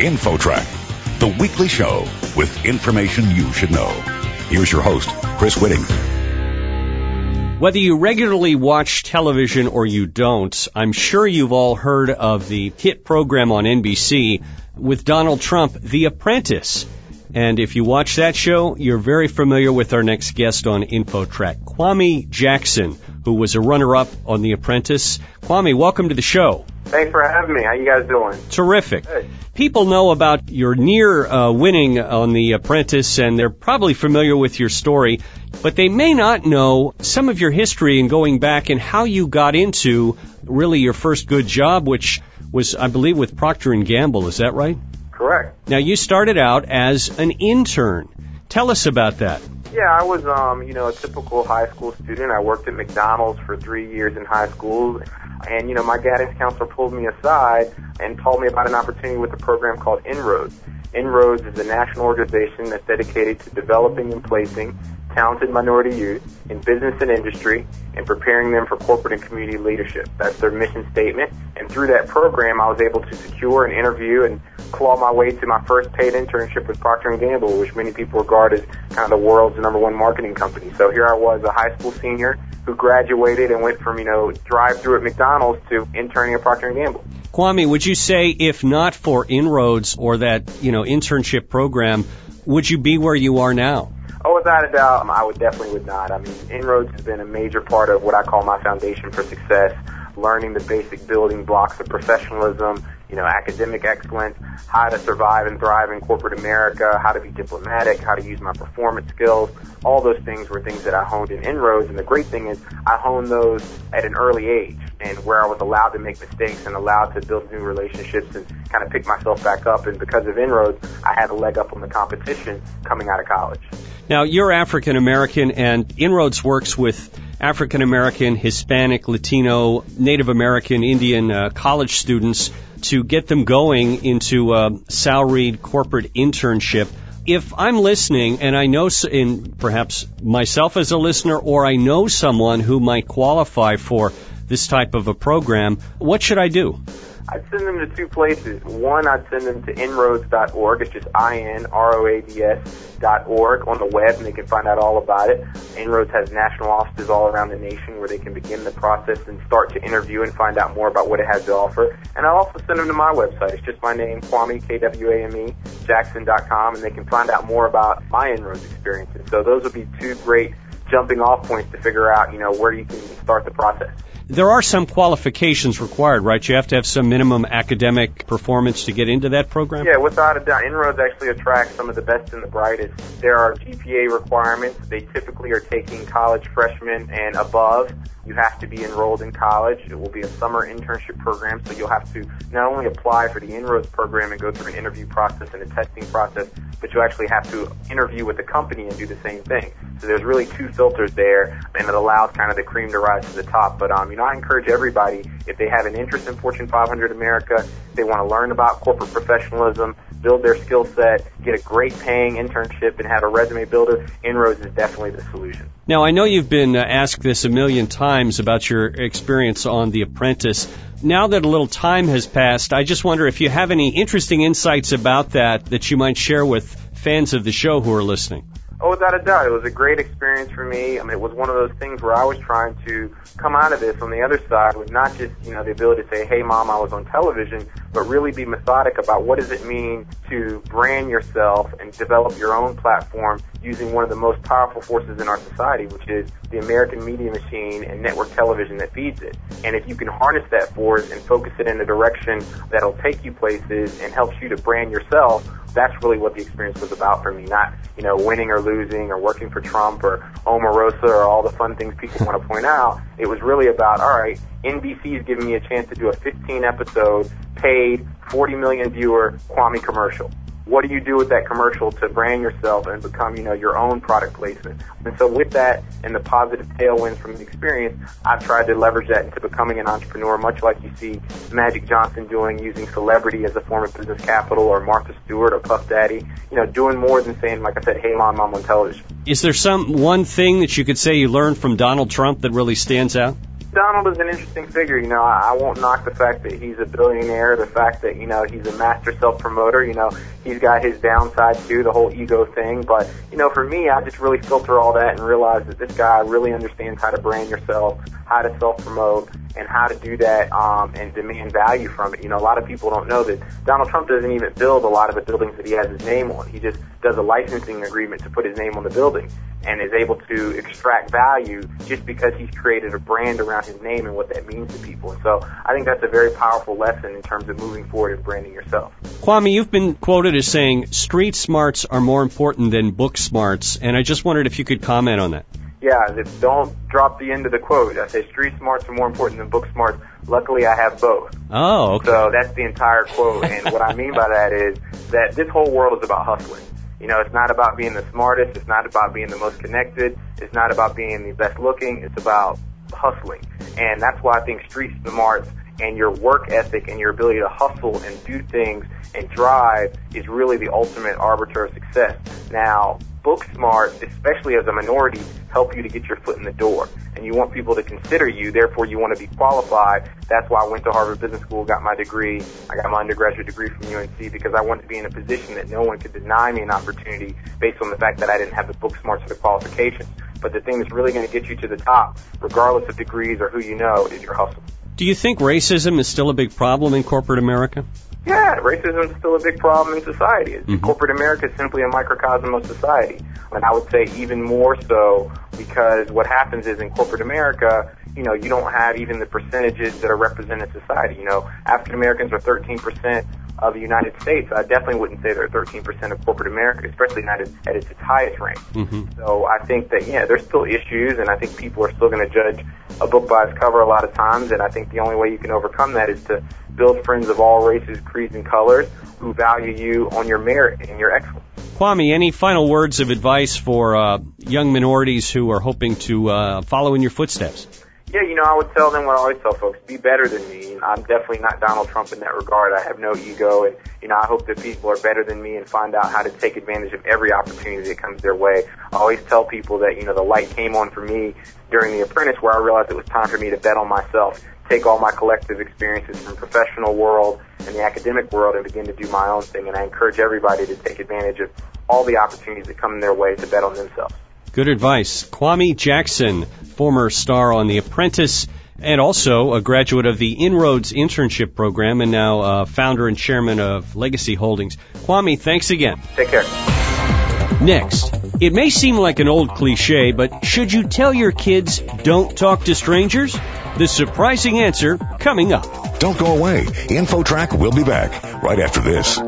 InfoTrack, the weekly show with information you should know. Here's your host, Chris Whitting. Whether you regularly watch television or you don't, I'm sure you've all heard of the hit program on NBC with Donald Trump, The Apprentice. And if you watch that show, you're very familiar with our next guest on InfoTrack, Kwame Jackson, who was a runner-up on The Apprentice. Kwame, welcome to the show. Thanks for having me. How you guys doing? Terrific. Good. People know about your near uh, winning on The Apprentice, and they're probably familiar with your story, but they may not know some of your history and going back and how you got into really your first good job, which was, I believe, with Procter and Gamble. Is that right? Correct. Now you started out as an intern. Tell us about that. Yeah, I was, um, you know, a typical high school student. I worked at McDonald's for three years in high school, and you know, my guidance counselor pulled me aside and told me about an opportunity with a program called Inroads. Inroads is a national organization that's dedicated to developing and placing talented minority youth in business and industry and preparing them for corporate and community leadership. That's their mission statement. And through that program, I was able to secure an interview and claw my way to my first paid internship with Procter & Gamble, which many people regard as kind of the world's number one marketing company. So here I was, a high school senior who graduated and went from, you know, drive through at McDonald's to interning at Procter & Gamble. Kwame, would you say if not for Inroads or that, you know, internship program, would you be where you are now? Oh, without a doubt, I would definitely would not. I mean, Inroads has been a major part of what I call my foundation for success, learning the basic building blocks of professionalism, you know, academic excellence, how to survive and thrive in corporate America, how to be diplomatic, how to use my performance skills. All those things were things that I honed in Inroads. And the great thing is I honed those at an early age and where I was allowed to make mistakes and allowed to build new relationships and kind of pick myself back up. And because of Inroads, I had a leg up on the competition coming out of college. Now, you're African American and Inroads works with African American, Hispanic, Latino, Native American, Indian uh, college students to get them going into a salaried corporate internship. If I'm listening and I know, in perhaps myself as a listener, or I know someone who might qualify for this type of a program, what should I do? I'd send them to two places. One, I'd send them to inroads.org. It's just I-N-R-O-A-D-S dot org on the web, and they can find out all about it. Inroads has national offices all around the nation where they can begin the process and start to interview and find out more about what it has to offer. And I'll also send them to my website. It's just my name, Kwame, K-W-A-M-E, Jackson.com, and they can find out more about my Inroads experiences. So those would be two great jumping off points to figure out, you know, where you can start the process there are some qualifications required, right? You have to have some minimum academic performance to get into that program? Yeah, without a doubt. Inroads actually attracts some of the best and the brightest. There are GPA requirements. They typically are taking college freshmen and above. You have to be enrolled in college. It will be a summer internship program, so you'll have to not only apply for the Inroads program and go through an interview process and a testing process, but you actually have to interview with the company and do the same thing. So there's really two filters there, and it allows kind of the cream to rise to the top. But um, you know, I encourage everybody if they have an interest in Fortune 500 America, they want to learn about corporate professionalism, build their skill set, get a great paying internship, and have a resume builder. Inroads is definitely the solution. Now, I know you've been uh, asked this a million times about your experience on The Apprentice. Now that a little time has passed, I just wonder if you have any interesting insights about that that you might share with fans of the show who are listening. Oh, without a doubt, it was a great experience for me. I mean, it was one of those things where I was trying to come out of this on the other side with not just, you know, the ability to say, hey, mom, I was on television, but really be methodic about what does it mean to brand yourself and develop your own platform using one of the most powerful forces in our society, which is the American media machine and network television that feeds it. And if you can harness that force and focus it in a direction that'll take you places and helps you to brand yourself, that's really what the experience was about for me. Not, you know, winning or losing or working for Trump or Omarosa or all the fun things people want to point out. It was really about, all right, NBC is giving me a chance to do a 15 episode paid 40 million viewer Kwame commercial what do you do with that commercial to brand yourself and become, you know, your own product placement? And so with that and the positive tailwinds from the experience, I've tried to leverage that into becoming an entrepreneur, much like you see Magic Johnson doing, using celebrity as a form of business capital, or Martha Stewart or Puff Daddy, you know, doing more than saying, like I said, hey mom, I'm on television. Is there some one thing that you could say you learned from Donald Trump that really stands out? Donald is an interesting figure. You know, I, I won't knock the fact that he's a billionaire, the fact that, you know, he's a master self-promoter. You know, he's got his downside too, the whole ego thing. But, you know, for me, I just really filter all that and realize that this guy really understands how to brand yourself, how to self-promote, and how to do that um, and demand value from it. You know, a lot of people don't know that Donald Trump doesn't even build a lot of the buildings that he has his name on. He just does a licensing agreement to put his name on the building and is able to extract value just because he's created a brand around his name and what that means to people. And so I think that's a very powerful lesson in terms of moving forward and branding yourself. Kwame, you've been quoted as saying street smarts are more important than book smarts, and I just wondered if you could comment on that. Yeah, don't drop the end of the quote. I say street smarts are more important than book smarts. Luckily, I have both. Oh, okay. So that's the entire quote. And what I mean by that is that this whole world is about hustling. You know, it's not about being the smartest. It's not about being the most connected. It's not about being the best looking. It's about hustling. And that's why I think street smarts and your work ethic and your ability to hustle and do things and drive is really the ultimate arbiter of success. Now, book smart, especially as a minority, help you to get your foot in the door. And you want people to consider you, therefore you want to be qualified. That's why I went to Harvard Business School, got my degree. I got my undergraduate degree from UNC because I wanted to be in a position that no one could deny me an opportunity based on the fact that I didn't have the book smarts or the qualifications. But the thing that's really going to get you to the top, regardless of degrees or who you know, is your hustle. Do you think racism is still a big problem in corporate America? Yeah, racism is still a big problem in society. Mm-hmm. Corporate America is simply a microcosm of society. And I would say even more so because what happens is in corporate America, you know, you don't have even the percentages that are represented in society. You know, African Americans are 13% of the United States. I definitely wouldn't say they're 13% of corporate America, especially not at, at its, its highest rank. Mm-hmm. So I think that, yeah, there's still issues, and I think people are still going to judge a book by its cover a lot of times, and I think the only way you can overcome that is to build friends of all races, creeds, and colors who value you on your merit and your excellence. Kwame, any final words of advice for uh, young minorities who are hoping to uh, follow in your footsteps? Yeah, you know, I would tell them what I always tell folks: be better than me. I'm definitely not Donald Trump in that regard. I have no ego, and you know, I hope that people are better than me and find out how to take advantage of every opportunity that comes their way. I always tell people that you know the light came on for me during the apprentice, where I realized it was time for me to bet on myself, take all my collective experiences from the professional world and the academic world, and begin to do my own thing. And I encourage everybody to take advantage of all the opportunities that come their way to bet on themselves. Good advice. Kwame Jackson, former star on The Apprentice, and also a graduate of the Inroads internship program, and now uh, founder and chairman of Legacy Holdings. Kwame, thanks again. Take care. Next, it may seem like an old cliche, but should you tell your kids don't talk to strangers? The surprising answer coming up. Don't go away. InfoTrack will be back right after this.